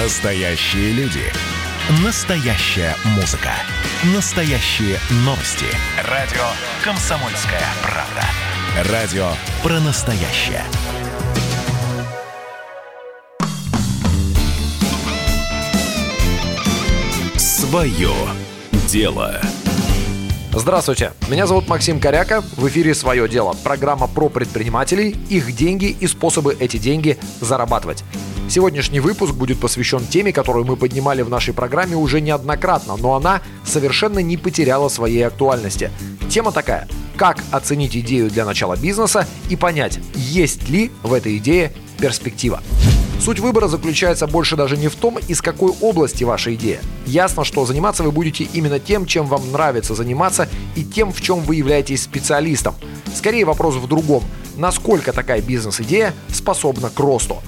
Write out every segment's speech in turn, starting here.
Настоящие люди. Настоящая музыка. Настоящие новости. Радио «Комсомольская правда». Радио про настоящее. Свое дело. Здравствуйте, меня зовут Максим Коряка, в эфире «Свое дело» – программа про предпринимателей, их деньги и способы эти деньги зарабатывать. Сегодняшний выпуск будет посвящен теме, которую мы поднимали в нашей программе уже неоднократно, но она совершенно не потеряла своей актуальности. Тема такая – как оценить идею для начала бизнеса и понять, есть ли в этой идее перспектива. Суть выбора заключается больше даже не в том, из какой области ваша идея. Ясно, что заниматься вы будете именно тем, чем вам нравится заниматься и тем, в чем вы являетесь специалистом. Скорее вопрос в другом. Насколько такая бизнес-идея способна к росту?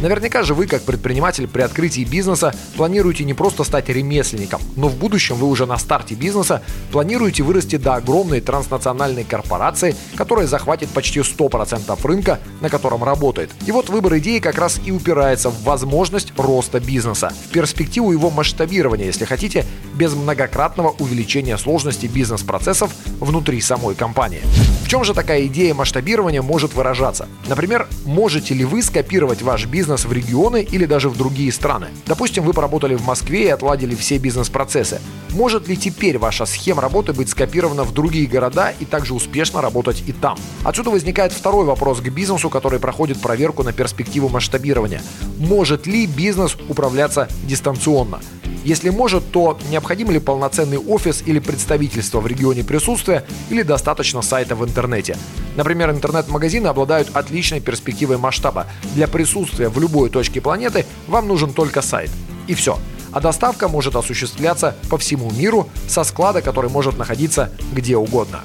Наверняка же вы, как предприниматель при открытии бизнеса, планируете не просто стать ремесленником, но в будущем вы уже на старте бизнеса планируете вырасти до огромной транснациональной корпорации, которая захватит почти 100% рынка, на котором работает. И вот выбор идеи как раз и упирается в возможность роста бизнеса, в перспективу его масштабирования, если хотите, без многократного увеличения сложности бизнес-процессов внутри самой компании. В чем же такая идея масштабирования может выражаться? Например, можете ли вы скопировать ваш бизнес в регионы или даже в другие страны? Допустим, вы поработали в Москве и отладили все бизнес-процессы. Может ли теперь ваша схема работы быть скопирована в другие города и также успешно работать и там? Отсюда возникает второй вопрос к бизнесу, который проходит проверку на перспективу масштабирования. Может ли бизнес управляться дистанционно? Если может, то необходим ли полноценный офис или представительство в регионе присутствия или достаточно сайта в интернете. Например, интернет-магазины обладают отличной перспективой масштаба. Для присутствия в любой точке планеты вам нужен только сайт. И все а доставка может осуществляться по всему миру со склада, который может находиться где угодно.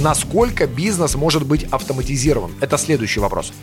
Насколько бизнес может быть автоматизирован? Это следующий вопрос.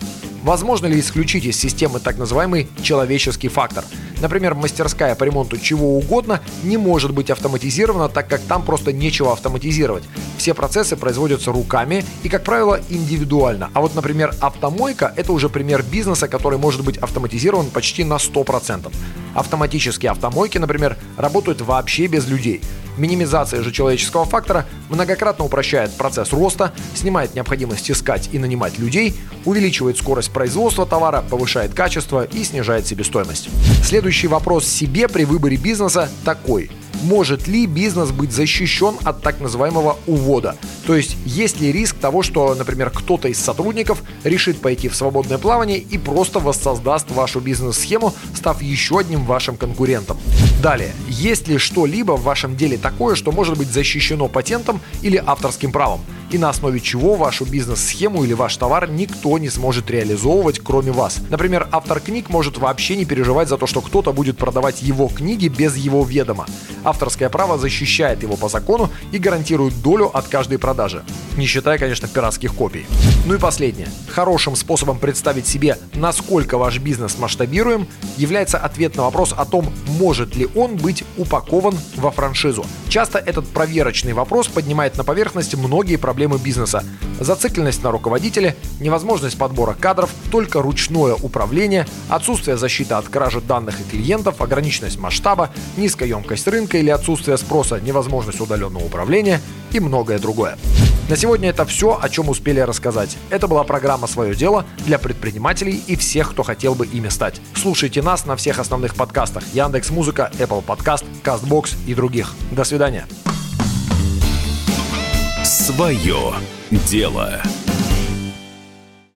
Возможно ли исключить из системы так называемый человеческий фактор – Например, мастерская по ремонту чего угодно не может быть автоматизирована, так как там просто нечего автоматизировать. Все процессы производятся руками и, как правило, индивидуально. А вот, например, автомойка – это уже пример бизнеса, который может быть автоматизирован почти на 100%. Автоматические автомойки, например, работают вообще без людей. Минимизация же человеческого фактора многократно упрощает процесс роста, снимает необходимость искать и нанимать людей, увеличивает скорость производства товара, повышает качество и снижает себестоимость. Следующий вопрос себе при выборе бизнеса такой. Может ли бизнес быть защищен от так называемого увода? То есть есть ли риск того, что, например, кто-то из сотрудников решит пойти в свободное плавание и просто воссоздаст вашу бизнес-схему, став еще одним вашим конкурентом? Далее, есть ли что-либо в вашем деле такое, что может быть защищено патентом или авторским правом? и на основе чего вашу бизнес-схему или ваш товар никто не сможет реализовывать, кроме вас. Например, автор книг может вообще не переживать за то, что кто-то будет продавать его книги без его ведома. Авторское право защищает его по закону и гарантирует долю от каждой продажи. Не считая, конечно, пиратских копий. Ну и последнее. Хорошим способом представить себе, насколько ваш бизнес масштабируем, является ответ на вопрос о том, может ли он быть упакован во франшизу. Часто этот проверочный вопрос поднимает на поверхность многие проблемы бизнеса. Зацикленность на руководителе, невозможность подбора кадров, только ручное управление, отсутствие защиты от кражи данных и клиентов, ограниченность масштаба, низкая емкость рынка или отсутствие спроса, невозможность удаленного управления и многое другое. На сегодня это все, о чем успели рассказать. Это была программа «Свое дело» для предпринимателей и всех, кто хотел бы ими стать. Слушайте нас на всех основных подкастах Яндекс Музыка, Apple Podcast, CastBox и других. До свидания. Свое дело.